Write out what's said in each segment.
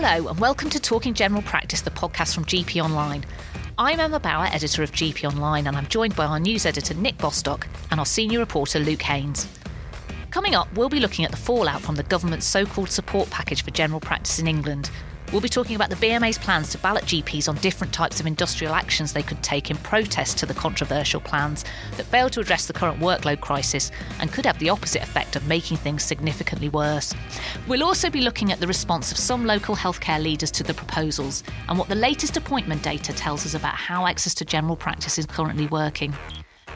Hello, and welcome to Talking General Practice, the podcast from GP Online. I'm Emma Bower, editor of GP Online, and I'm joined by our news editor Nick Bostock and our senior reporter Luke Haynes. Coming up, we'll be looking at the fallout from the government's so called support package for general practice in England We'll be talking about the BMA's plans to ballot GPs on different types of industrial actions they could take in protest to the controversial plans that fail to address the current workload crisis and could have the opposite effect of making things significantly worse. We'll also be looking at the response of some local healthcare leaders to the proposals and what the latest appointment data tells us about how access to general practice is currently working.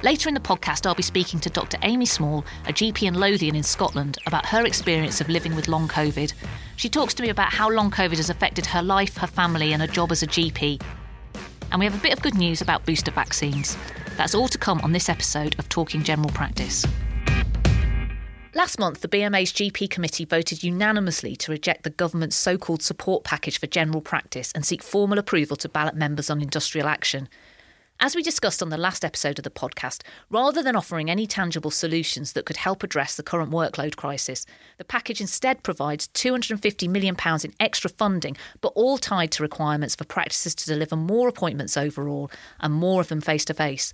Later in the podcast, I'll be speaking to Dr. Amy Small, a GP in Lothian in Scotland, about her experience of living with long COVID. She talks to me about how long COVID has affected her life, her family, and her job as a GP. And we have a bit of good news about booster vaccines. That's all to come on this episode of Talking General Practice. Last month, the BMA's GP committee voted unanimously to reject the government's so called support package for general practice and seek formal approval to ballot members on industrial action. As we discussed on the last episode of the podcast, rather than offering any tangible solutions that could help address the current workload crisis, the package instead provides £250 million in extra funding, but all tied to requirements for practices to deliver more appointments overall and more of them face to face.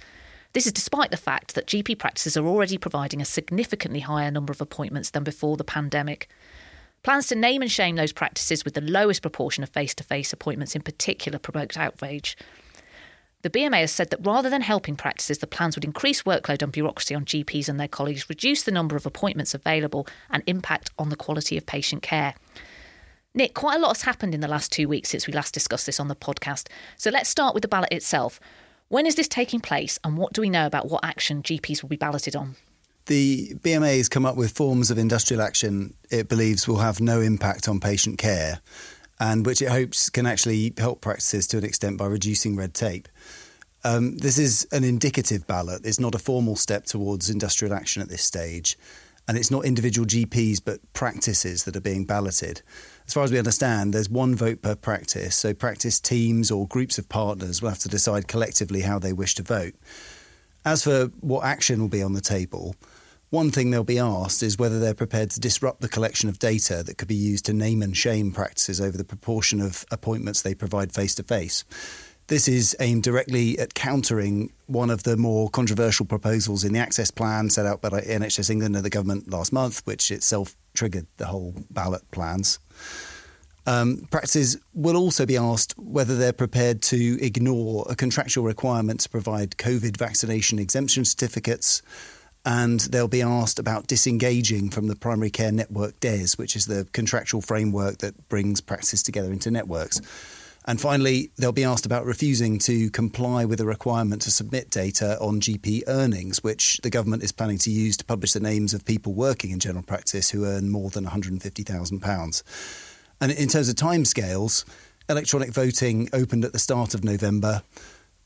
This is despite the fact that GP practices are already providing a significantly higher number of appointments than before the pandemic. Plans to name and shame those practices with the lowest proportion of face to face appointments in particular provoked outrage. The BMA has said that rather than helping practices, the plans would increase workload and bureaucracy on GPs and their colleagues, reduce the number of appointments available, and impact on the quality of patient care. Nick, quite a lot has happened in the last two weeks since we last discussed this on the podcast. So let's start with the ballot itself. When is this taking place, and what do we know about what action GPs will be balloted on? The BMA has come up with forms of industrial action it believes will have no impact on patient care and which it hopes can actually help practices to an extent by reducing red tape. Um, this is an indicative ballot. It's not a formal step towards industrial action at this stage. And it's not individual GPs, but practices that are being balloted. As far as we understand, there's one vote per practice. So practice teams or groups of partners will have to decide collectively how they wish to vote. As for what action will be on the table, one thing they'll be asked is whether they're prepared to disrupt the collection of data that could be used to name and shame practices over the proportion of appointments they provide face to face. This is aimed directly at countering one of the more controversial proposals in the access plan set out by NHS England and the government last month, which itself triggered the whole ballot plans. Um, practices will also be asked whether they're prepared to ignore a contractual requirement to provide COVID vaccination exemption certificates and they'll be asked about disengaging from the primary care network DES, which is the contractual framework that brings practices together into networks. And finally, they'll be asked about refusing to comply with a requirement to submit data on GP earnings, which the government is planning to use to publish the names of people working in general practice who earn more than £150,000. And in terms of timescales, electronic voting opened at the start of November.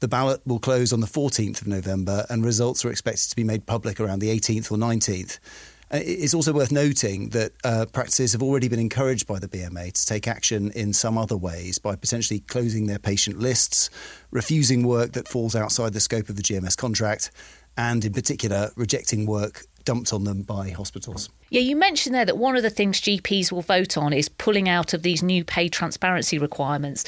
The ballot will close on the 14th of November, and results are expected to be made public around the 18th or 19th. Uh, it's also worth noting that uh, practices have already been encouraged by the BMA to take action in some other ways by potentially closing their patient lists, refusing work that falls outside the scope of the GMS contract, and in particular, rejecting work dumped on them by hospitals. Yeah, you mentioned there that one of the things GPs will vote on is pulling out of these new pay transparency requirements.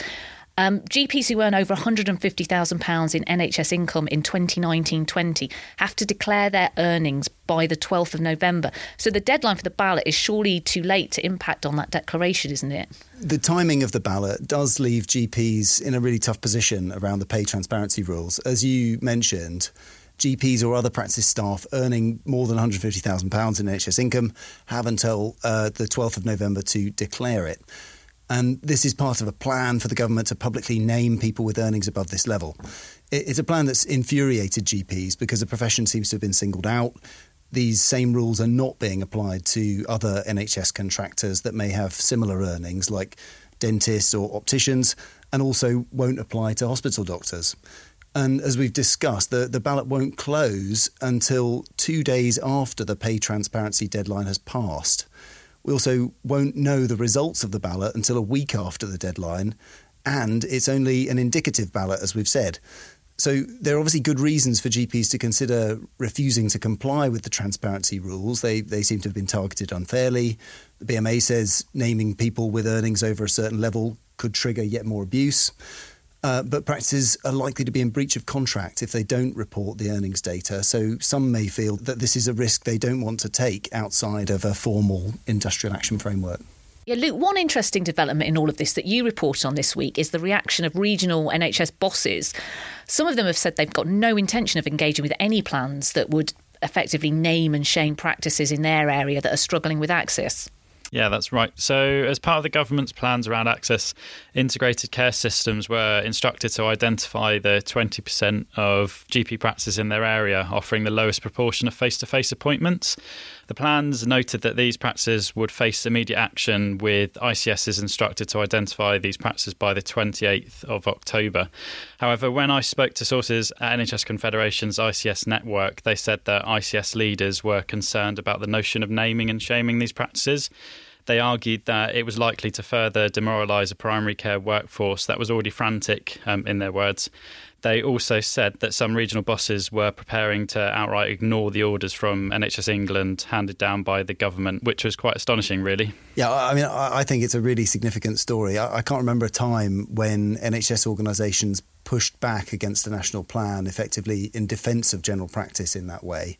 Um, GPs who earn over £150,000 in NHS income in 2019 20 have to declare their earnings by the 12th of November. So the deadline for the ballot is surely too late to impact on that declaration, isn't it? The timing of the ballot does leave GPs in a really tough position around the pay transparency rules. As you mentioned, GPs or other practice staff earning more than £150,000 in NHS income have until uh, the 12th of November to declare it. And this is part of a plan for the government to publicly name people with earnings above this level. It's a plan that's infuriated GPs because the profession seems to have been singled out. These same rules are not being applied to other NHS contractors that may have similar earnings, like dentists or opticians, and also won't apply to hospital doctors. And as we've discussed, the, the ballot won't close until two days after the pay transparency deadline has passed. We also won't know the results of the ballot until a week after the deadline, and it's only an indicative ballot, as we've said. So there are obviously good reasons for GPs to consider refusing to comply with the transparency rules. They they seem to have been targeted unfairly. The BMA says naming people with earnings over a certain level could trigger yet more abuse. Uh, but practices are likely to be in breach of contract if they don't report the earnings data. So some may feel that this is a risk they don't want to take outside of a formal industrial action framework. Yeah, Luke, one interesting development in all of this that you reported on this week is the reaction of regional NHS bosses. Some of them have said they've got no intention of engaging with any plans that would effectively name and shame practices in their area that are struggling with access. Yeah, that's right. So, as part of the government's plans around access, integrated care systems were instructed to identify the 20% of GP practices in their area offering the lowest proportion of face to face appointments. The plans noted that these practices would face immediate action, with ICSs instructed to identify these practices by the 28th of October. However, when I spoke to sources at NHS Confederation's ICS network, they said that ICS leaders were concerned about the notion of naming and shaming these practices. They argued that it was likely to further demoralise a primary care workforce that was already frantic, um, in their words. They also said that some regional bosses were preparing to outright ignore the orders from NHS England handed down by the government, which was quite astonishing, really. Yeah, I mean, I think it's a really significant story. I can't remember a time when NHS organisations pushed back against a national plan effectively in defence of general practice in that way.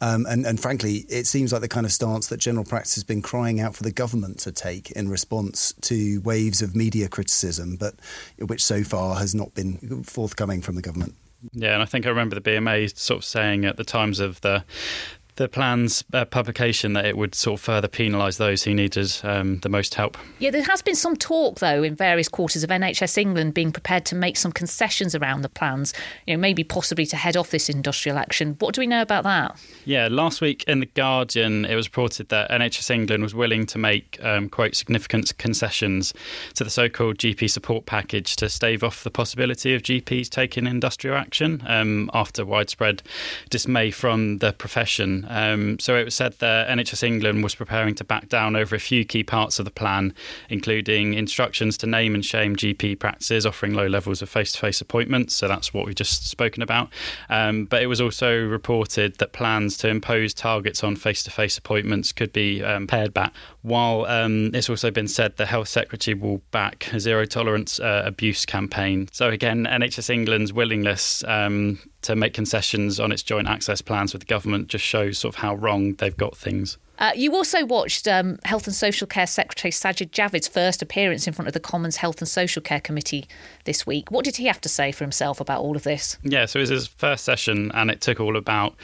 Um, and, and, frankly, it seems like the kind of stance that general practice has been crying out for the government to take in response to waves of media criticism, but which so far has not been forthcoming from the government. Yeah, and I think I remember the BMA sort of saying at the times of the the plan's uh, publication that it would sort of further penalise those who needed um, the most help. Yeah, there has been some talk, though, in various quarters of NHS England being prepared to make some concessions around the plans, you know, maybe possibly to head off this industrial action. What do we know about that? Yeah, last week in The Guardian, it was reported that NHS England was willing to make, um, quote, significant concessions to the so called GP support package to stave off the possibility of GPs taking industrial action um, after widespread dismay from the profession. Um, so it was said that NHS England was preparing to back down over a few key parts of the plan, including instructions to name and shame GP practices offering low levels of face to face appointments. So that's what we've just spoken about. Um, but it was also reported that plans to impose targets on face to face appointments could be um, pared back. While um, it's also been said the Health Secretary will back a zero tolerance uh, abuse campaign. So again, NHS England's willingness um, to make concessions on its joint access plans with the government just shows sort of how wrong they've got things. Uh, you also watched um, Health and Social Care Secretary Sajid Javid's first appearance in front of the Commons Health and Social Care Committee this week. What did he have to say for himself about all of this? Yeah, so it was his first session, and it took all about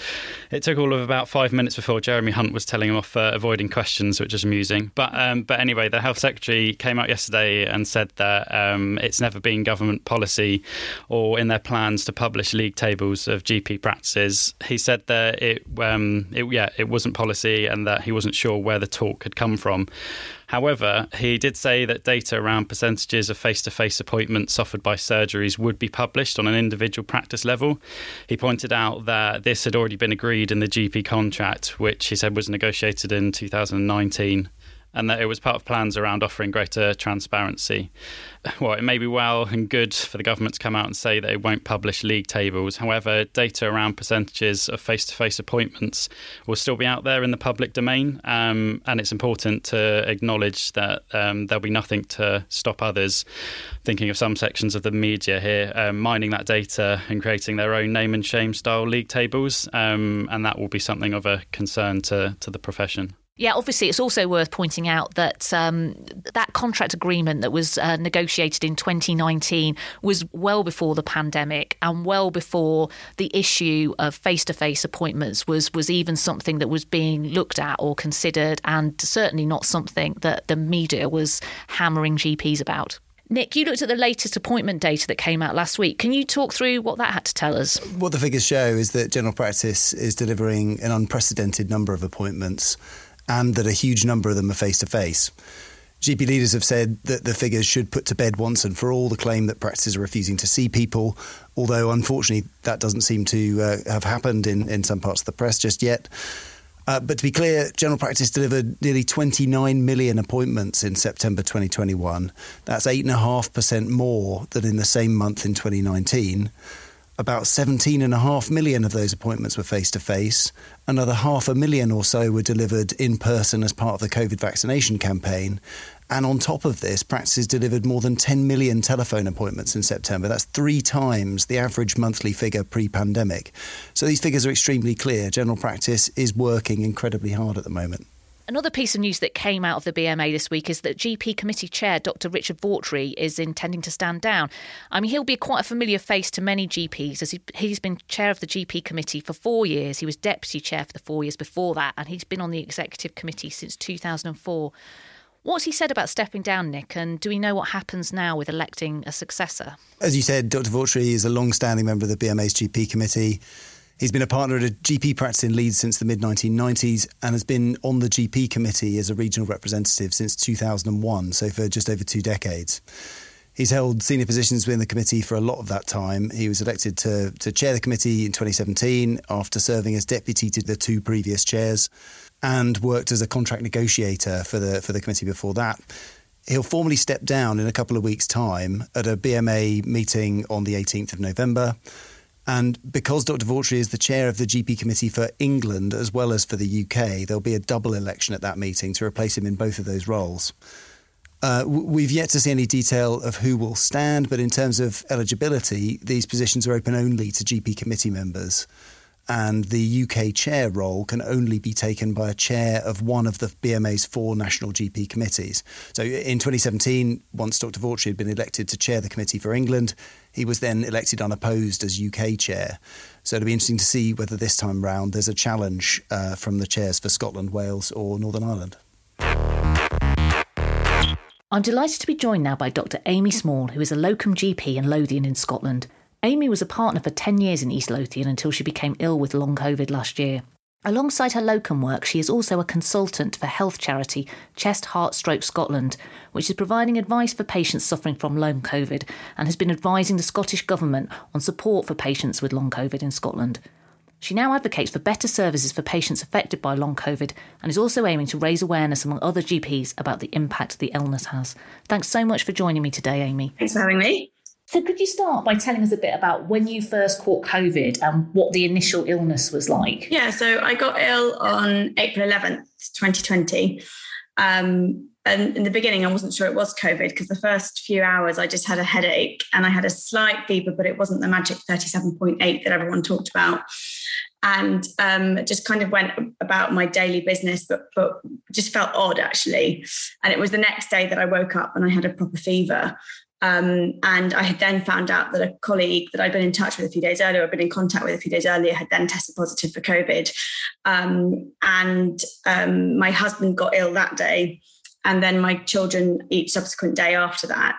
it took all of about five minutes before Jeremy Hunt was telling him off for avoiding questions, which is amusing. But um, but anyway, the Health Secretary came out yesterday and said that um, it's never been government policy or in their plans to publish league tables of GP practices. He said that it, um, it yeah it wasn't policy and that he wasn't sure where the talk had come from. However, he did say that data around percentages of face to face appointments offered by surgeries would be published on an individual practice level. He pointed out that this had already been agreed in the GP contract, which he said was negotiated in 2019 and that it was part of plans around offering greater transparency. Well, it may be well and good for the government to come out and say that it won't publish league tables. However, data around percentages of face to face appointments will still be out there in the public domain, um, and it's important to acknowledge that um, there'll be nothing to stop others. Thinking of some sections of the media here, um, mining that data and creating their own name and shame style league tables, um, and that will be something of a concern to, to the profession. Yeah, obviously, it's also worth pointing out that um, that contract agreement that was uh, negotiated in 2019 was well before the pandemic and well before the issue of face-to-face appointments was was even something that was being looked at or considered, and certainly not something that the media was hammering GPs about. Nick, you looked at the latest appointment data that came out last week. Can you talk through what that had to tell us? What the figures show is that general practice is delivering an unprecedented number of appointments and that a huge number of them are face to face. GP leaders have said that the figures should put to bed once and for all the claim that practices are refusing to see people, although unfortunately that doesn't seem to uh, have happened in, in some parts of the press just yet. Uh, but to be clear, general practice delivered nearly 29 million appointments in September 2021. That's 8.5% more than in the same month in 2019. About 17.5 million of those appointments were face to face. Another half a million or so were delivered in person as part of the COVID vaccination campaign. And on top of this, practices delivered more than 10 million telephone appointments in September. That's three times the average monthly figure pre pandemic. So these figures are extremely clear. General practice is working incredibly hard at the moment. Another piece of news that came out of the BMA this week is that GP committee chair Dr. Richard Vautrey is intending to stand down. I mean, he'll be quite a familiar face to many GPs as he, he's been chair of the GP committee for four years. He was deputy chair for the four years before that, and he's been on the executive committee since 2004. What's he said about stepping down, Nick? And do we know what happens now with electing a successor? As you said, Dr. Vautrey is a long standing member of the BMA's GP committee. He's been a partner at a GP practice in Leeds since the mid 1990s and has been on the GP committee as a regional representative since 2001, so for just over two decades. He's held senior positions within the committee for a lot of that time. He was elected to, to chair the committee in 2017 after serving as deputy to the two previous chairs and worked as a contract negotiator for the, for the committee before that. He'll formally step down in a couple of weeks' time at a BMA meeting on the 18th of November. And because Dr. Vautrey is the chair of the GP committee for England as well as for the UK, there'll be a double election at that meeting to replace him in both of those roles. Uh, we've yet to see any detail of who will stand, but in terms of eligibility, these positions are open only to GP committee members and the UK chair role can only be taken by a chair of one of the BMA's four national GP committees. So in 2017, once Dr. Vautrey had been elected to chair the committee for England, he was then elected unopposed as UK chair. So it'll be interesting to see whether this time round there's a challenge uh, from the chairs for Scotland, Wales, or Northern Ireland. I'm delighted to be joined now by Dr. Amy Small, who is a locum GP in Lothian in Scotland. Amy was a partner for 10 years in East Lothian until she became ill with long COVID last year. Alongside her locum work, she is also a consultant for health charity Chest Heart Stroke Scotland, which is providing advice for patients suffering from long COVID and has been advising the Scottish Government on support for patients with long COVID in Scotland. She now advocates for better services for patients affected by long COVID and is also aiming to raise awareness among other GPs about the impact the illness has. Thanks so much for joining me today, Amy. Thanks for having me. So, could you start by telling us a bit about when you first caught COVID and what the initial illness was like? Yeah, so I got ill on April 11th, 2020. Um, and in the beginning, I wasn't sure it was COVID because the first few hours I just had a headache and I had a slight fever, but it wasn't the magic 37.8 that everyone talked about. And um, just kind of went about my daily business, but but just felt odd actually. And it was the next day that I woke up and I had a proper fever. Um, and I had then found out that a colleague that I'd been in touch with a few days earlier, I'd been in contact with a few days earlier, had then tested positive for COVID. Um, and um, my husband got ill that day, and then my children each subsequent day after that.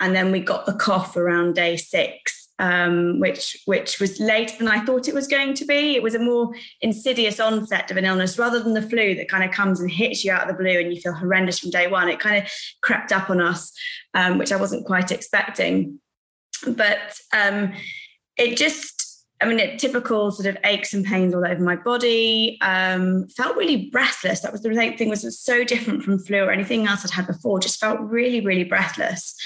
And then we got the cough around day six um, which which was later than I thought it was going to be. It was a more insidious onset of an illness rather than the flu that kind of comes and hits you out of the blue and you feel horrendous from day one. It kind of crept up on us, um, which I wasn't quite expecting. But um, it just I mean, it, typical sort of aches and pains all over my body. Um, felt really breathless. That was the thing was so different from flu or anything else I'd had before. Just felt really, really breathless.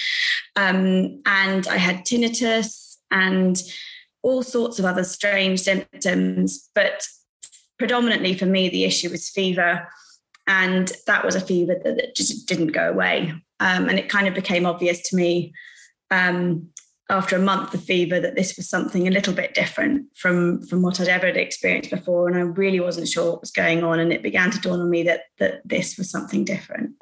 Um, and I had tinnitus and all sorts of other strange symptoms. But predominantly for me, the issue was fever. And that was a fever that just didn't go away. Um, and it kind of became obvious to me um, after a month of fever that this was something a little bit different from from what I'd ever experienced before, and I really wasn't sure what was going on. And it began to dawn on me that that this was something different.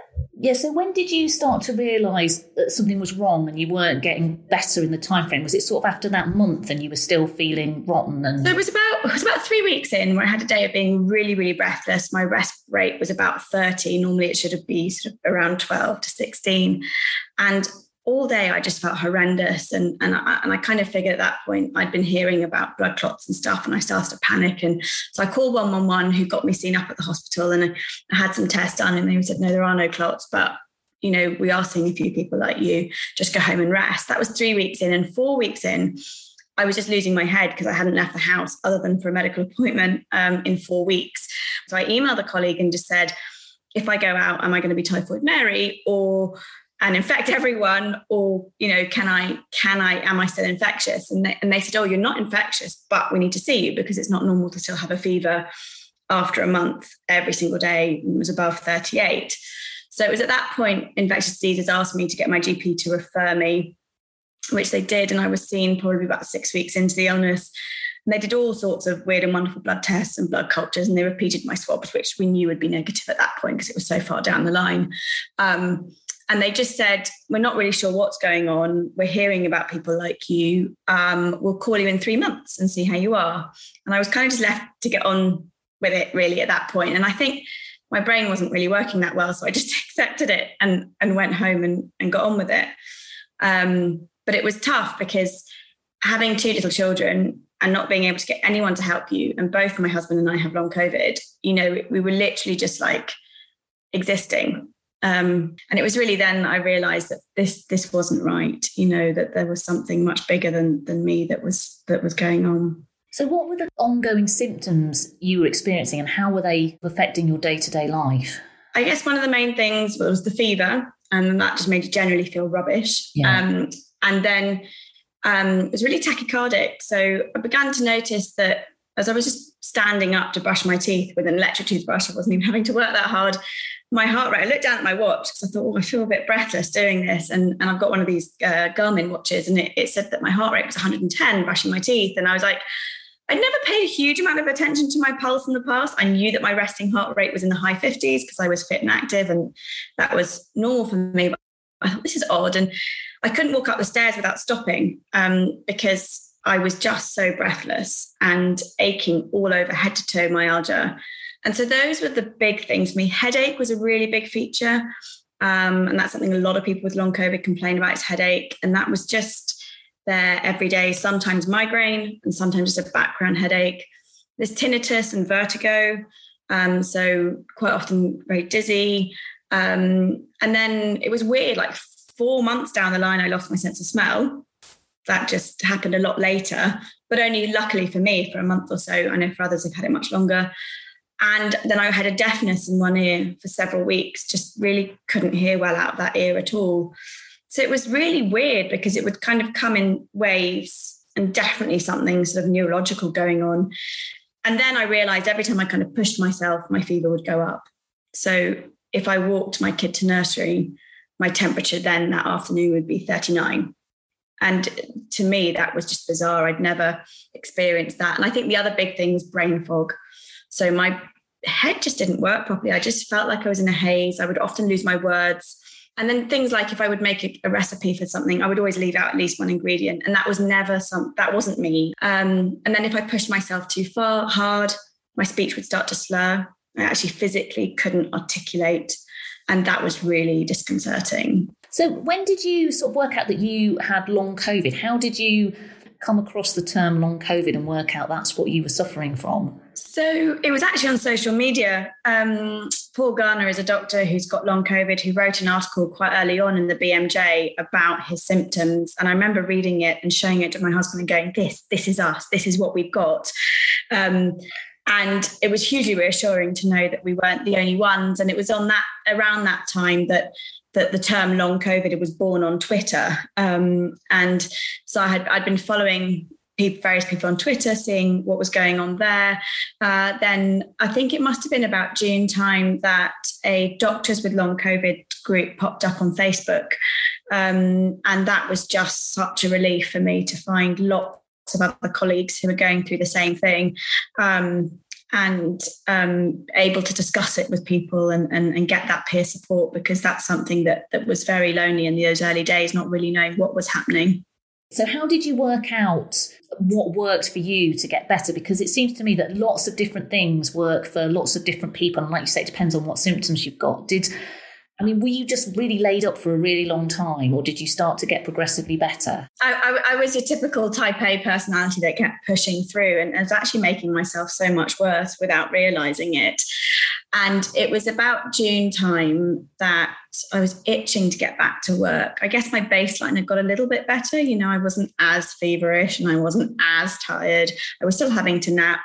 Yeah. So when did you start to realise that something was wrong and you weren't getting better in the time frame? Was it sort of after that month and you were still feeling rotten? And so it was about it was about three weeks in where I had a day of being really really breathless. My rest rate was about thirty. Normally it should have been sort of around twelve to sixteen, and all day I just felt horrendous. And, and, I, and I kind of figured at that point I'd been hearing about blood clots and stuff, and I started to panic. And so I called 111, who got me seen up at the hospital, and I had some tests done, and they said, No, there are no clots, but you know, we are seeing a few people like you. Just go home and rest. That was three weeks in, and four weeks in, I was just losing my head because I hadn't left the house other than for a medical appointment um, in four weeks. So I emailed a colleague and just said, if I go out, am I going to be typhoid Mary or and infect everyone or you know can i can i am i still infectious? And they, and they said oh you're not infectious but we need to see you because it's not normal to still have a fever after a month every single day was above 38 so it was at that point infectious diseases asked me to get my gp to refer me which they did. And i was seen probably about six weeks into the illness. And they did all sorts of weird and wonderful blood tests and blood cultures, and they repeated my swabs, which we knew would be negative at that point because it was so far down the line. Um, and they just said, We're not really sure what's going on. We're hearing about people like you. Um, we'll call you in three months and see how you are. And I was kind of just left to get on with it really at that point. And I think my brain wasn't really working that well. So I just accepted it and, and went home and, and got on with it. Um, but it was tough because having two little children and not being able to get anyone to help you, and both my husband and I have long COVID, you know, we were literally just like existing um, and it was really then I realized that this this wasn't right. You know that there was something much bigger than than me that was that was going on. So, what were the ongoing symptoms you were experiencing, and how were they affecting your day to day life? I guess one of the main things was the fever, and that just made you generally feel rubbish. Yeah. Um, and then um, it was really tachycardic. So I began to notice that as I was just standing up to brush my teeth with an electric toothbrush, I wasn't even having to work that hard my heart rate. I looked down at my watch because I thought, oh, I feel a bit breathless doing this. And, and I've got one of these uh, Garmin watches, and it, it said that my heart rate was 110 brushing my teeth. And I was like, I'd never paid a huge amount of attention to my pulse in the past. I knew that my resting heart rate was in the high 50s because I was fit and active, and that was normal for me. But I thought, this is odd. And I couldn't walk up the stairs without stopping um, because I was just so breathless and aching all over head to toe myalgia. And so those were the big things for me. Headache was a really big feature. Um, and that's something a lot of people with long COVID complain about is headache. And that was just there every day, sometimes migraine and sometimes just a background headache. There's tinnitus and vertigo. Um, so quite often very dizzy. Um, and then it was weird, like four months down the line, I lost my sense of smell. That just happened a lot later, but only luckily for me for a month or so. I know for others have had it much longer. And then I had a deafness in one ear for several weeks, just really couldn't hear well out of that ear at all. So it was really weird because it would kind of come in waves and definitely something sort of neurological going on. And then I realized every time I kind of pushed myself, my fever would go up. So if I walked my kid to nursery, my temperature then that afternoon would be 39. And to me, that was just bizarre. I'd never experienced that. And I think the other big thing was brain fog. So my head just didn't work properly. I just felt like I was in a haze. I would often lose my words. And then things like if I would make a, a, recipe for something, I would always leave out at least one ingredient. And that was never some, that wasn't me. Um, and then if I pushed myself too far, hard, my speech would start to slur. I actually physically couldn't articulate. And that was really disconcerting. So when did you sort of work out that you had long COVID? How did you come across the term long COVID and work out that's what you were suffering from? So it was actually on social media. Um, Paul Garner is a doctor who's got long COVID who wrote an article quite early on in the BMJ about his symptoms. And I remember reading it and showing it to my husband and going, This, this is us, this is what we've got. Um, and it was hugely reassuring to know that we weren't the only ones. And it was on that around that time that that the term long COVID was born on Twitter. Um, and so I had I'd been following people, various people on Twitter, seeing what was going on there. Uh, then I think it must have been about June time that a Doctors with Long COVID group popped up on Facebook. Um, and that was just such a relief for me to find lots of other colleagues who were going through the same thing. Um, and um, able to discuss it with people and, and, and get that peer support because that's something that, that was very lonely in those early days, not really knowing what was happening. So, how did you work out what worked for you to get better? Because it seems to me that lots of different things work for lots of different people. And like you say, it depends on what symptoms you've got. Did I mean, were you just really laid up for a really long time, or did you start to get progressively better? I, I, I was a typical type A personality that kept pushing through and, was actually making myself so much worse without realizing it. And it was about June time that I was itching to get back to work. I guess my baseline had got a little bit better. You know, I wasn't as feverish and I wasn't as tired. I was still having to nap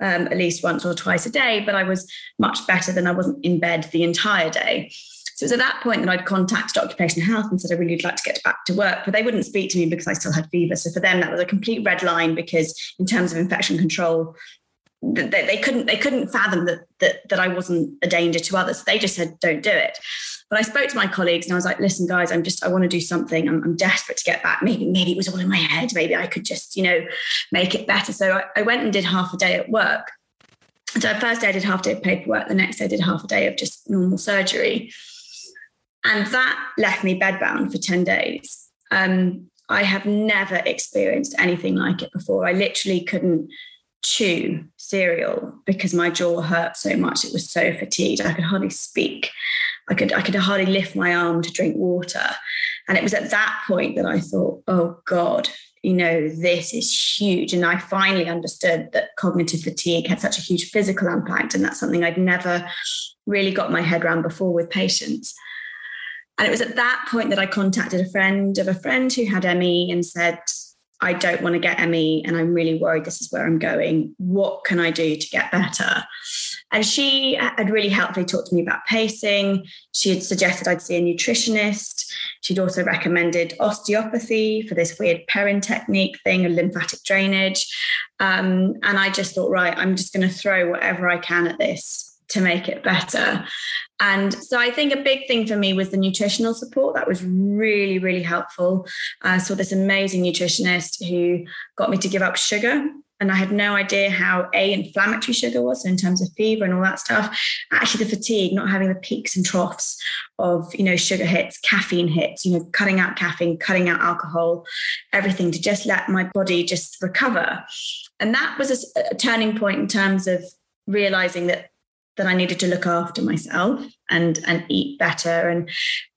um, at least once or twice a day, but I was much better than I wasn't in bed the entire day. So it was at that point that I'd contacted occupational health and said I really would like to get back to work, but they wouldn't speak to me because I still had fever. So for them, that was a complete red line because in terms of infection control, they, they couldn't they couldn't fathom that, that that I wasn't a danger to others. They just said, "Don't do it." But I spoke to my colleagues and I was like, listen, guys, I'm just, I want to do something. I'm, I'm, desperate to get back. Maybe, maybe it was all in my head. Maybe I could just, you know, make it better. So I, I went and did half a day at work. So first day I did half a day of paperwork. The next day I did half a day of just normal surgery. And that left me bedbound for 10 days. Um, I have never experienced anything like it before. I literally couldn't chew cereal because my jaw hurt so much. It was so fatigued. I could hardly speak. I could I could hardly lift my arm to drink water. And it was at that point that I thought, oh God, you know, this is huge. And I finally understood that cognitive fatigue had such a huge physical impact. And that's something I'd never really got my head around before with patients. And it was at that point that I contacted a friend of a friend who had ME and said, I don't want to get ME and I'm really worried this is where I'm going. What can I do to get better? And she had really helpfully talked to me about pacing. She had suggested I'd see a nutritionist. She'd also recommended osteopathy for this weird Perrin technique thing, a lymphatic drainage. Um, and I just thought, right, I'm just going to throw whatever I can at this to make it better. And so I think a big thing for me was the nutritional support. That was really, really helpful. I saw this amazing nutritionist who got me to give up sugar. And I had no idea how A, inflammatory sugar was so in terms of fever and all that stuff. Actually, the fatigue, not having the peaks and troughs of, you know, sugar hits, caffeine hits, you know, cutting out caffeine, cutting out alcohol, everything to just let my body just recover. And that was a, a turning point in terms of realizing that that I needed to look after myself and and eat better. And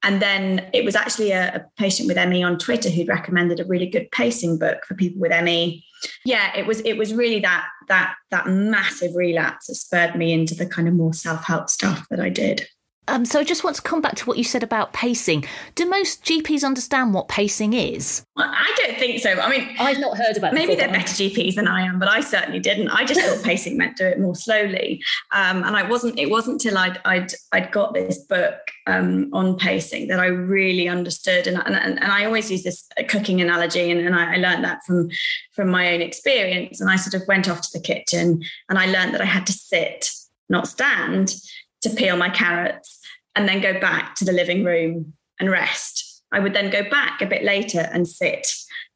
and then it was actually a, a, patient with ME on Twitter who'd recommended a really good pacing book for people with ME. Yeah, it was it was really that that that massive relapse that spurred me into the kind of more self help stuff that I did. Um, so I just want to come back to what you said about pacing. Do most GPs understand what pacing is? Well, I don't think so. I mean, I've not heard about. Maybe they're better GPs than I am, but I certainly didn't. I just thought pacing meant do it more slowly, um, and I wasn't. It wasn't till I'd I'd, I'd got this book um, on pacing that I really understood. And, and, and I always use this cooking analogy, and, and I, I learned that from from my own experience. And I sort of went off to the kitchen, and I learned that I had to sit, not stand to peel my carrots and then go back to the living room and rest. I would then go back a bit later and sit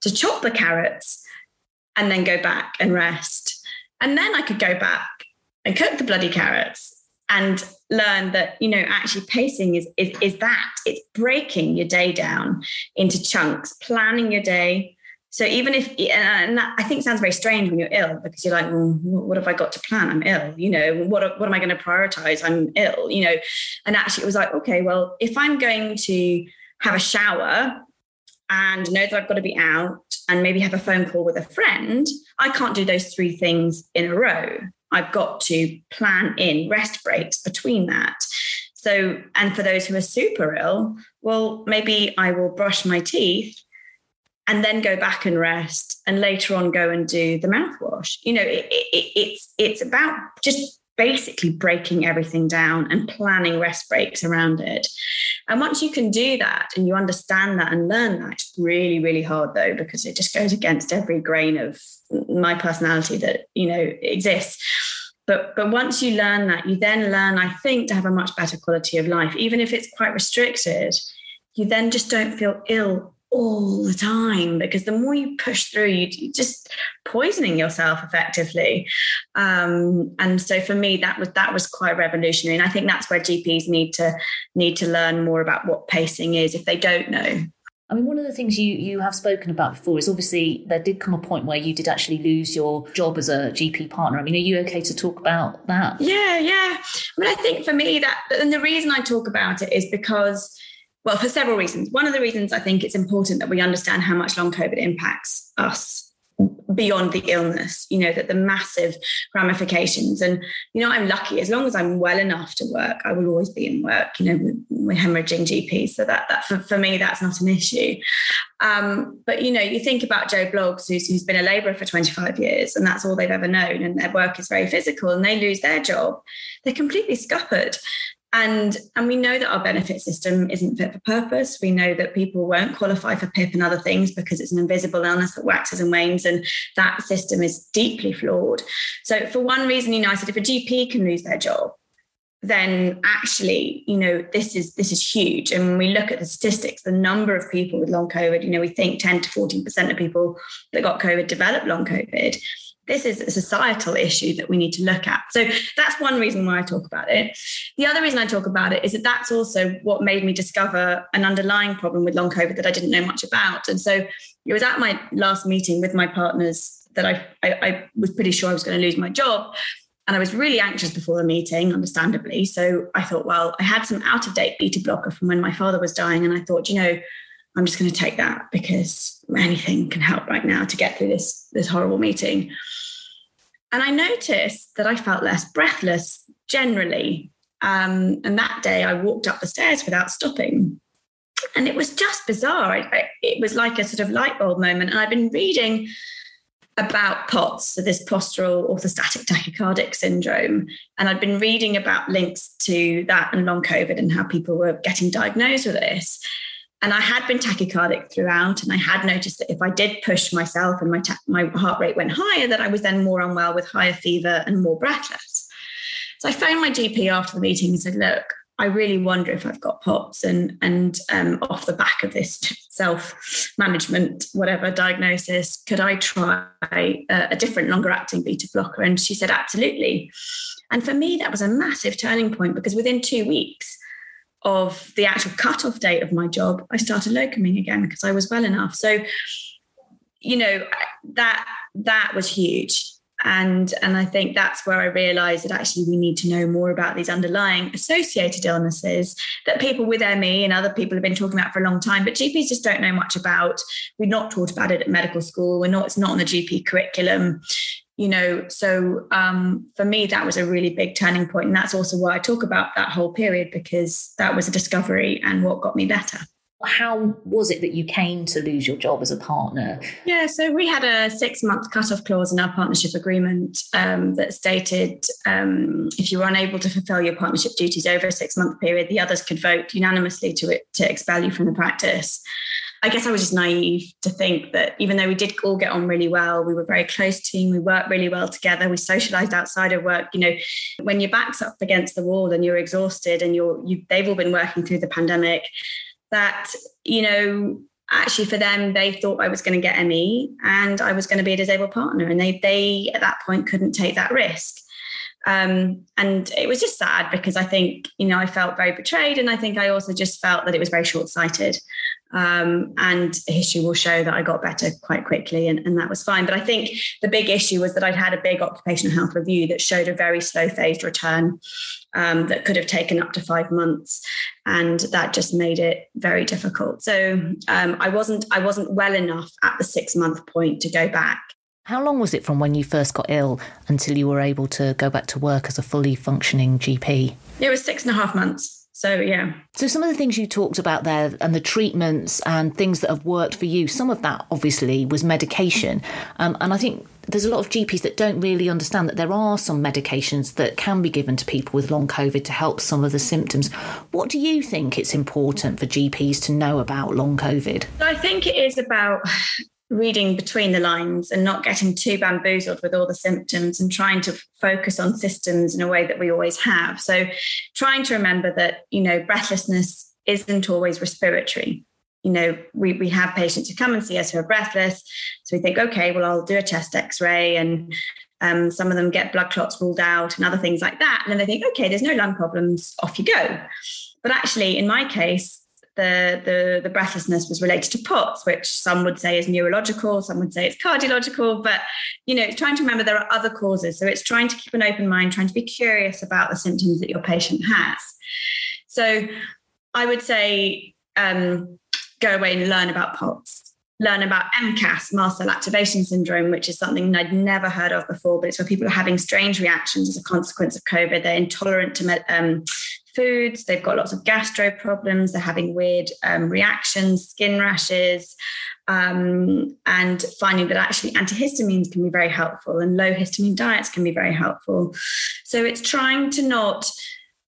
to chop the carrots and then go back and rest. And then I could go back and cook the bloody carrots and learn that, you know, actually pacing is, is, is that it's breaking your day down into chunks, planning your day, so even if, and I think sounds very strange when you're ill because you're like, well, what have I got to plan? I'm ill. You know, what what am I going to prioritize? I'm ill. You know, and actually it was like, okay, well, if I'm going to have a shower and know that I've got to be out and maybe have a phone call with a friend, I can't do those three things in a row. I've got to plan in rest breaks between that. So, and for those who are super ill, well, maybe I will brush my teeth and then go back and rest and later on go and do the mouthwash. You know it, it, it's it's about just basically breaking everything down and planning rest breaks around it. And once you can do that and you understand that and learn that it's really really hard though because it just goes against every grain of my personality that you know exists. But but once you learn that you then learn i think to have a much better quality of life even if it's quite restricted. You then just don't feel ill all the time because the more you push through, you, are just poisoning yourself effectively. Um, and so for me, that was that was quite revolutionary, and I think that's where GPs need to need to learn more about what pacing is if they don't know. I mean, one of the things you, you have spoken about before is obviously there did come a point where you did actually lose your job as a GP partner. I mean, are you okay to talk about that? Yeah, yeah. I mean, I think for me that, and the reason I talk about it is because well, for several reasons. One of the reasons I think it's important that we understand how much long COVID impacts us beyond the illness, you know, that the massive ramifications. And, you know, I'm lucky as long as I'm well enough to work, I will always be in work, you know, we're hemorrhaging GPs. So that, that for, for me, that's not an issue. Um, but, you know, you think about Joe Bloggs, who's, who's been a labourer for 25 years, and that's all they've ever known, and their work is very physical, and they lose their job, they're completely scuppered. And, and we know that our benefit system isn't fit for purpose. We know that people won't qualify for PIP and other things because it's an invisible illness that waxes and wanes, and that system is deeply flawed. So, for one reason, said if a GP can lose their job, then actually, you know, this is this is huge. And when we look at the statistics, the number of people with long COVID, you know, we think 10 to 14% of people that got COVID developed long COVID this is a societal issue that we need to look at. So that's one reason why I talk about it. The other reason I talk about it is that that's also what made me discover an underlying problem with long COVID that I didn't know much about. And so it was at my last meeting with my partners that I, I, I was pretty sure I was going to lose my job. And I was really anxious before the meeting, understandably. So I thought, well, I had some out of date beta blocker from when my father was dying. And I thought, you know, I'm just going to take that because anything can help right now to get through this, this horrible meeting. And I noticed that I felt less breathless generally. Um, and that day I walked up the stairs without stopping. And it was just bizarre. I, I, it was like a sort of light bulb moment. And I've been reading about POTS, so this postural orthostatic tachycardic syndrome. And I'd been reading about links to that and long COVID and how people were getting diagnosed with this. And I had been tachycardic throughout, and I had noticed that if I did push myself and my ta- my heart rate went higher, that I was then more unwell with higher fever and more breathless. So I phoned my GP after the meeting and said, "Look, I really wonder if I've got POTS, and and um, off the back of this self management, whatever diagnosis, could I try a, a different longer acting beta blocker?" And she said, "Absolutely." And for me, that was a massive turning point because within two weeks of the actual cutoff date of my job, I started locuming again because I was well enough. So, you know, that that was huge. And, and I think that's where I realized that actually we need to know more about these underlying associated illnesses that people with ME and other people have been talking about for a long time, but GPs just don't know much about. We're not taught about it at medical school. We're not, it's not on the GP curriculum you know so um, for me that was a really big turning point and that's also why i talk about that whole period because that was a discovery and what got me better how was it that you came to lose your job as a partner? Yeah, so we had a six month cut-off clause in our partnership agreement um, that stated um, if you were unable to fulfil your partnership duties over a six month period, the others could vote unanimously to, to expel you from the practice. I guess I was just naive to think that even though we did all get on really well, we were very close team, we worked really well together, we socialized outside of work. You know, when your back's up against the wall and you're exhausted and you're you they've all been working through the pandemic, that, you know, actually for them they thought I was going to get ME and I was going to be a disabled partner. And they they at that point couldn't take that risk. Um, and it was just sad because I think, you know, I felt very betrayed. And I think I also just felt that it was very short sighted. Um, and history will show that I got better quite quickly, and, and, that was fine. But I think the big issue was that I'd had a big occupational health review that showed a very slow phased return um, that could have taken up to five months, and that just made it very difficult. So um, I wasn't I wasn't well enough at the six month point to go back. How long was it from when you first got ill until you were able to go back to work as a fully functioning GP? It was six and a half months. So, yeah. So, some of the things you talked about there and the treatments and things that have worked for you, some of that obviously was medication. Um, and I think there's a lot of GPs that don't really understand that there are some medications that can be given to people with long COVID to help some of the symptoms. What do you think it's important for GPs to know about long COVID? I think it is about reading between the lines and not getting too bamboozled with all the symptoms and trying to focus on systems in a way that we always have. So, trying to remember that, you know, breathlessness isn't always respiratory. You know, we, we have patients who come and see us who are breathless. So we think, okay, well, I'll do a chest x ray and um, some of them get blood clots ruled out and other things like that. And then they think, okay, there's no lung problems, off you go. But actually, in my case, the, the, the breathlessness was related to POTS, which some would say is neurological, some would say it's cardiological, but you know, it's trying to remember there are other causes. So it's trying to keep an open mind, trying to be curious about the symptoms that your patient has. So I would say um, go away and learn about POTS. Learn about MCAS, mast cell activation syndrome, which is something I'd never heard of before, but it's where people are having strange reactions as a consequence of COVID. They're intolerant to um, foods. They've got lots of gastro problems. They're having weird um, reactions, skin rashes, um, and finding that actually antihistamines can be very helpful and low histamine diets can be very helpful. So it's trying to not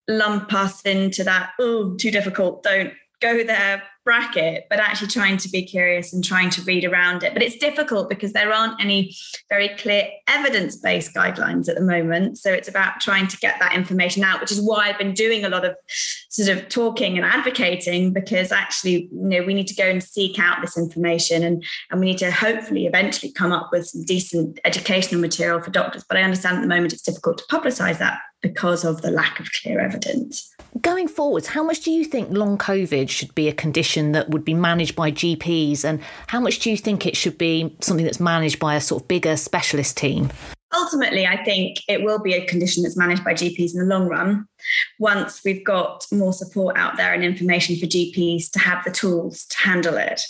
lump us into that, oh, too difficult, don't go there bracket, but actually trying to be curious and trying to read around it. But it's difficult because there aren't any very clear evidence based guidelines at the moment. So it's about trying to get that information out, which is why I've been doing a lot of sort of talking and advocating because actually, you know, we need to go and seek out this information and, and we need to hopefully eventually come up with some decent educational material for doctors. But I understand at the moment it's difficult to publicize that because of the lack of clear evidence. Going forwards, how much do you think long COVID should be a condition that would be managed by GPs, and how much do you think it should be something that's managed by a sort of bigger specialist team? Ultimately, I think it will be a condition that's managed by GPs in the long run. Once we've got more support out there and information for GPs to have the tools to handle it.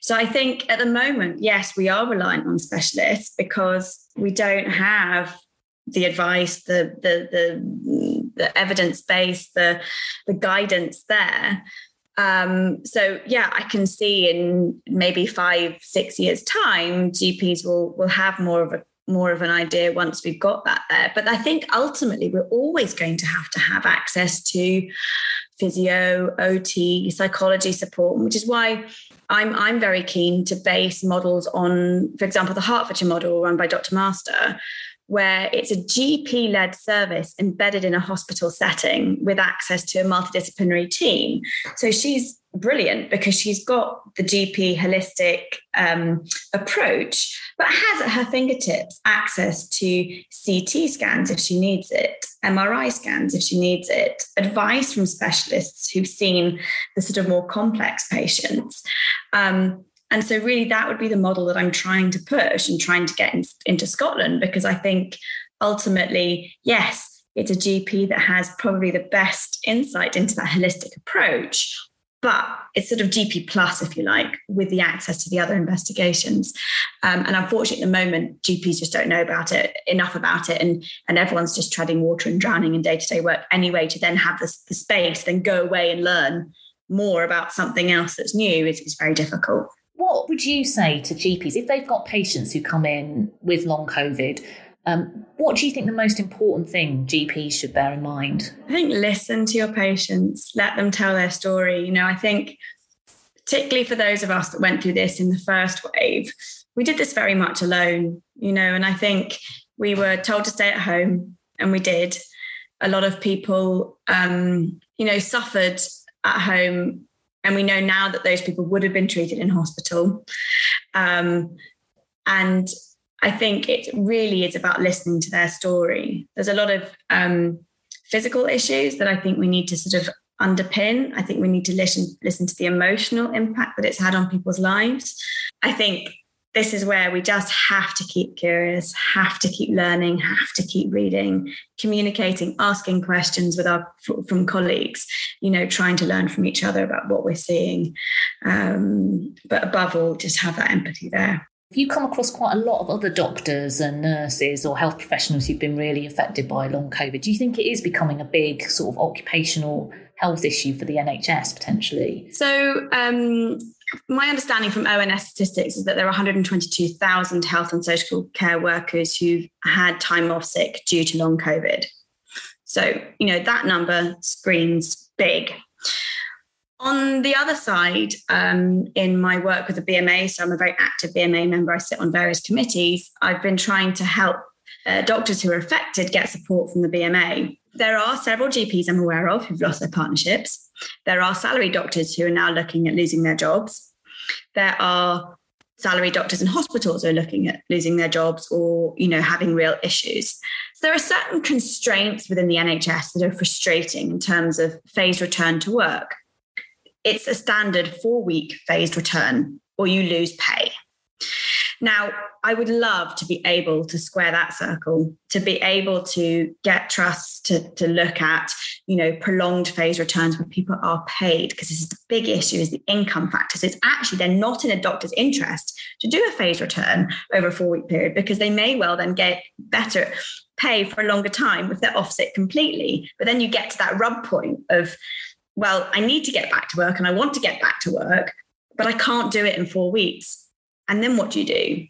So I think at the moment, yes, we are reliant on specialists because we don't have the advice, the the the, the evidence base, the the guidance there. Um, so yeah, I can see in maybe five, six years' time, GPs will will have more of a more of an idea once we've got that there. But I think ultimately we're always going to have to have access to physio, OT, psychology support, which is why I'm I'm very keen to base models on, for example, the Hertfordshire model run by Dr. Master, where it's a GP led service embedded in a hospital setting with access to a multidisciplinary team. So she's brilliant because she's got the GP holistic um, approach, but has at her fingertips access to CT scans if she needs it, MRI scans if she needs it, advice from specialists who've seen the sort of more complex patients. Um, and so, really, that would be the model that I'm trying to push and trying to get in, into Scotland because I think ultimately, yes, it's a GP that has probably the best insight into that holistic approach, but it's sort of GP plus, if you like, with the access to the other investigations. Um, and unfortunately, at the moment, GPs just don't know about it enough about it, and and everyone's just treading water and drowning in day to day work anyway. To then have the space, then go away and learn more about something else that's new is, is very difficult. What would you say to GPs if they've got patients who come in with long COVID? Um, what do you think the most important thing GPs should bear in mind? I think listen to your patients, let them tell their story. You know, I think particularly for those of us that went through this in the first wave, we did this very much alone, you know, and I think we were told to stay at home and we did. A lot of people, um, you know, suffered at home and we know now that those people would have been treated in hospital. Um, and I think it really is about listening to their story. There's a lot of um, physical issues that I think we need to sort of underpin. I think we need to listen listen to the emotional impact that it's had on people's lives. I think this is where we just have to keep curious, have to keep learning, have to keep reading, communicating, asking questions with our from colleagues, you know, trying to learn from each other about what we're seeing. Um, but above all, just have that empathy there. Have you come across quite a lot of other doctors and nurses or health professionals who've been really affected by long COVID? Do you think it is becoming a big sort of occupational health issue for the NHS potentially? So, um, my understanding from ONS statistics is that there are 122,000 health and social care workers who've had time off sick due to long COVID. So, you know, that number screams big. On the other side, um, in my work with the BMA, so I'm a very active BMA member, I sit on various committees, I've been trying to help uh, doctors who are affected get support from the BMA. There are several GPs I'm aware of who've lost their partnerships. There are salary doctors who are now looking at losing their jobs. There are salary doctors in hospitals who are looking at losing their jobs or you know having real issues. So there are certain constraints within the NHS that are frustrating in terms of phased return to work. It's a standard four week phased return, or you lose pay. Now, I would love to be able to square that circle, to be able to get trusts to, to look at, you know, prolonged phase returns where people are paid, because this is the big issue is the income factors. It's actually they're not in a doctor's interest to do a phase return over a four-week period because they may well then get better pay for a longer time if they're off sick completely. But then you get to that rub point of, well, I need to get back to work and I want to get back to work, but I can't do it in four weeks and then what do you do?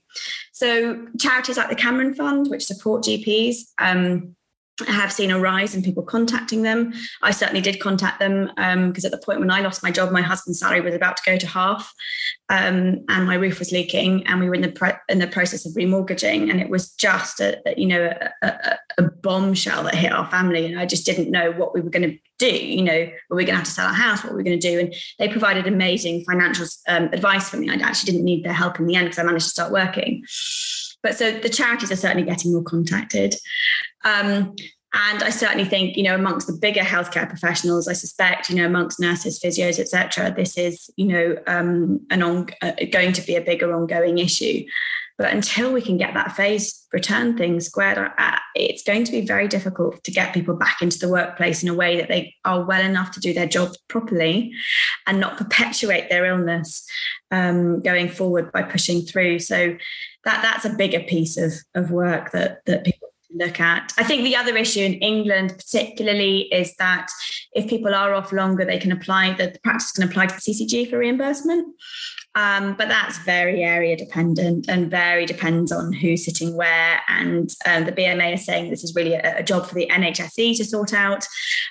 So charities like the Cameron Fund, which support GPs, um, I have seen a rise in people contacting them. I certainly did contact them because um, at the point when I lost my job, my husband's salary was about to go to half, um, and my roof was leaking, and we were in the in the process of remortgaging, and it was just a, you know a, a, a, bombshell that hit our family, and I just didn't know what we were going to do. You know, were we going to have to sell our house? What were we going to do? And they provided amazing financial um, advice for me. I actually didn't need their help in the end because I managed to start working. But so the charities are certainly getting more contacted. Um, and I certainly think, you know, amongst the bigger healthcare professionals, I suspect, you know, amongst nurses, physios, etc., this is, you know, um, an on, uh, going to be a bigger ongoing issue. But until we can get that phase return thing squared, uh, it's going to be very difficult to get people back into the workplace in a way that they are well enough to do their job properly and not perpetuate their illness um, going forward by pushing through. So that that's a bigger piece of of work that that people look at. I think the other issue in England, particularly, is that if people are off longer, they can apply the, the practice can apply to the CCG for reimbursement. Um, but that's very area dependent and very depends on who's sitting where. And um, the BMA is saying this is really a, a job for the NHSE to sort out.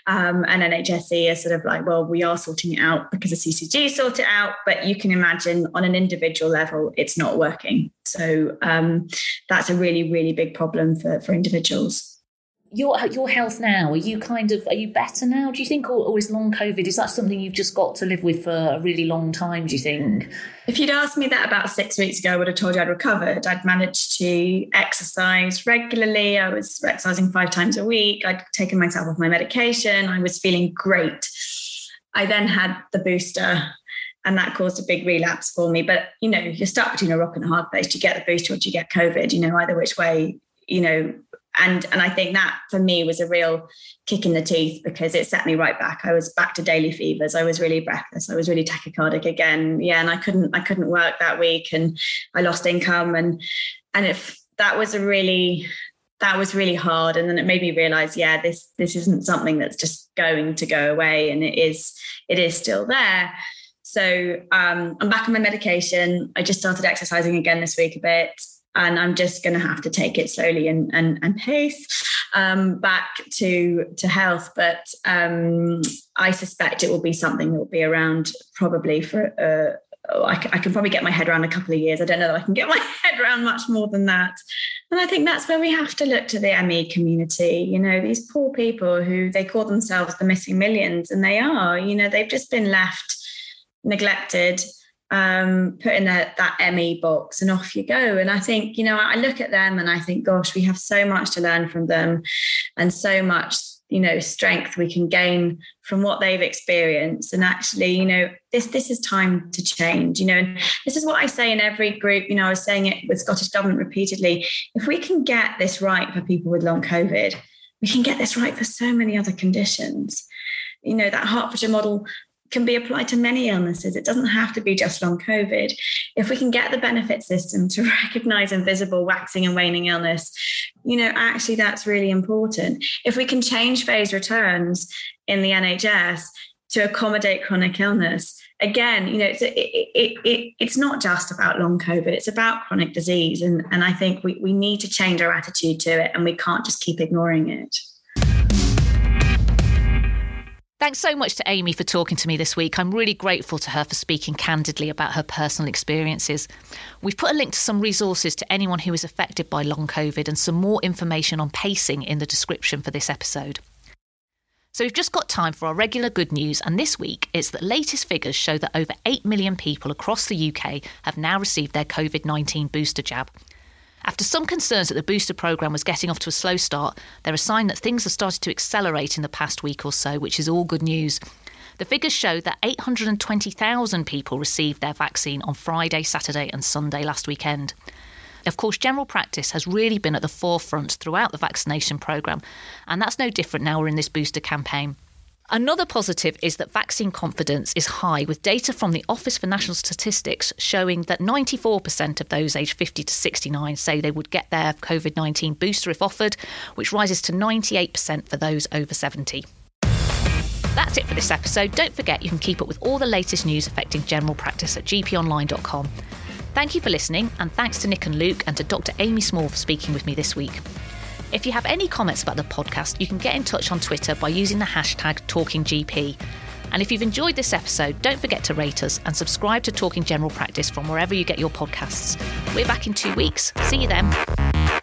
Um, and NHSE is sort of like, well, we are sorting it out because the CCG sort it out. But you can imagine on an individual level, it's not working. So um, that's a really, really big problem for, for individuals your your health now are you kind of are you better now do you think or, or, is long covid is that something you've just got to live with for a really long time do you think? If you'd asked me that about six weeks ago i would have told you i'd recovered. I'd managed to exercise regularly. I was exercising five times a week. I'd taken myself off my medication. I was feeling great. I then had the booster and that caused a big relapse for me. But you know you're stuck between a rock and a hard place. Do you get the booster or do you get covid? You know either which way you know and and I think that for me was a real kick in the teeth because it set me right back. I was back to daily fevers. I was really breathless. I was really tachycardic again. Yeah, and I couldn't I couldn't work that week, and I lost income, and and if that was a really that was really hard and then it made me realize yeah this this isn't something that's just going to go away and it is it is still there so um, i'm back on my medication i just started exercising again this week a bit and I'm just going to have to take it slowly and and, and pace um, back to to health. But um, I suspect it will be something that will be around probably for. Uh, I, I can probably get my head around a couple of years. I don't know that I can get my head around much more than that. And I think that's where we have to look to the ME community. You know, these poor people who they call themselves the missing millions, and they are. You know, they've just been left neglected um, put in that, that ME box and off you go. And I think, you know, I look at them and I think, gosh, we have so much to learn from them and so much, you know, strength we can gain from what they've experienced. And actually, you know, this this is time to change, you know, and this is what I say in every group. You know, I was saying it with Scottish Government repeatedly. If we can get this right for people with long COVID, we can get this right for so many other conditions. You know, that Hertfordshire model can be applied to many illnesses. It doesn't have to be just long COVID. If we can get the benefit system to recognize invisible waxing and waning illness, you know, actually that's really important. If we can change phase returns in the NHS to accommodate chronic illness, again, you know, it's it, it, it, it's not just about long COVID, it's about chronic disease. And, and I think we, we need to change our attitude to it and we can't just keep ignoring it. Thanks so much to Amy for talking to me this week. I'm really grateful to her for speaking candidly about her personal experiences. We've put a link to some resources to anyone who is affected by long COVID and some more information on pacing in the description for this episode. So we've just got time for our regular good news, and this week it's that latest figures show that over 8 million people across the UK have now received their COVID 19 booster jab. After some concerns that the booster programme was getting off to a slow start, they're a sign that things have started to accelerate in the past week or so, which is all good news. The figures show that 820,000 people received their vaccine on Friday, Saturday, and Sunday last weekend. Of course, general practice has really been at the forefront throughout the vaccination programme, and that's no different now we're in this booster campaign. Another positive is that vaccine confidence is high, with data from the Office for National Statistics showing that 94% of those aged 50 to 69 say they would get their COVID 19 booster if offered, which rises to 98% for those over 70. That's it for this episode. Don't forget you can keep up with all the latest news affecting general practice at gponline.com. Thank you for listening, and thanks to Nick and Luke and to Dr. Amy Small for speaking with me this week. If you have any comments about the podcast, you can get in touch on Twitter by using the hashtag TalkingGP. And if you've enjoyed this episode, don't forget to rate us and subscribe to Talking General Practice from wherever you get your podcasts. We're back in two weeks. See you then.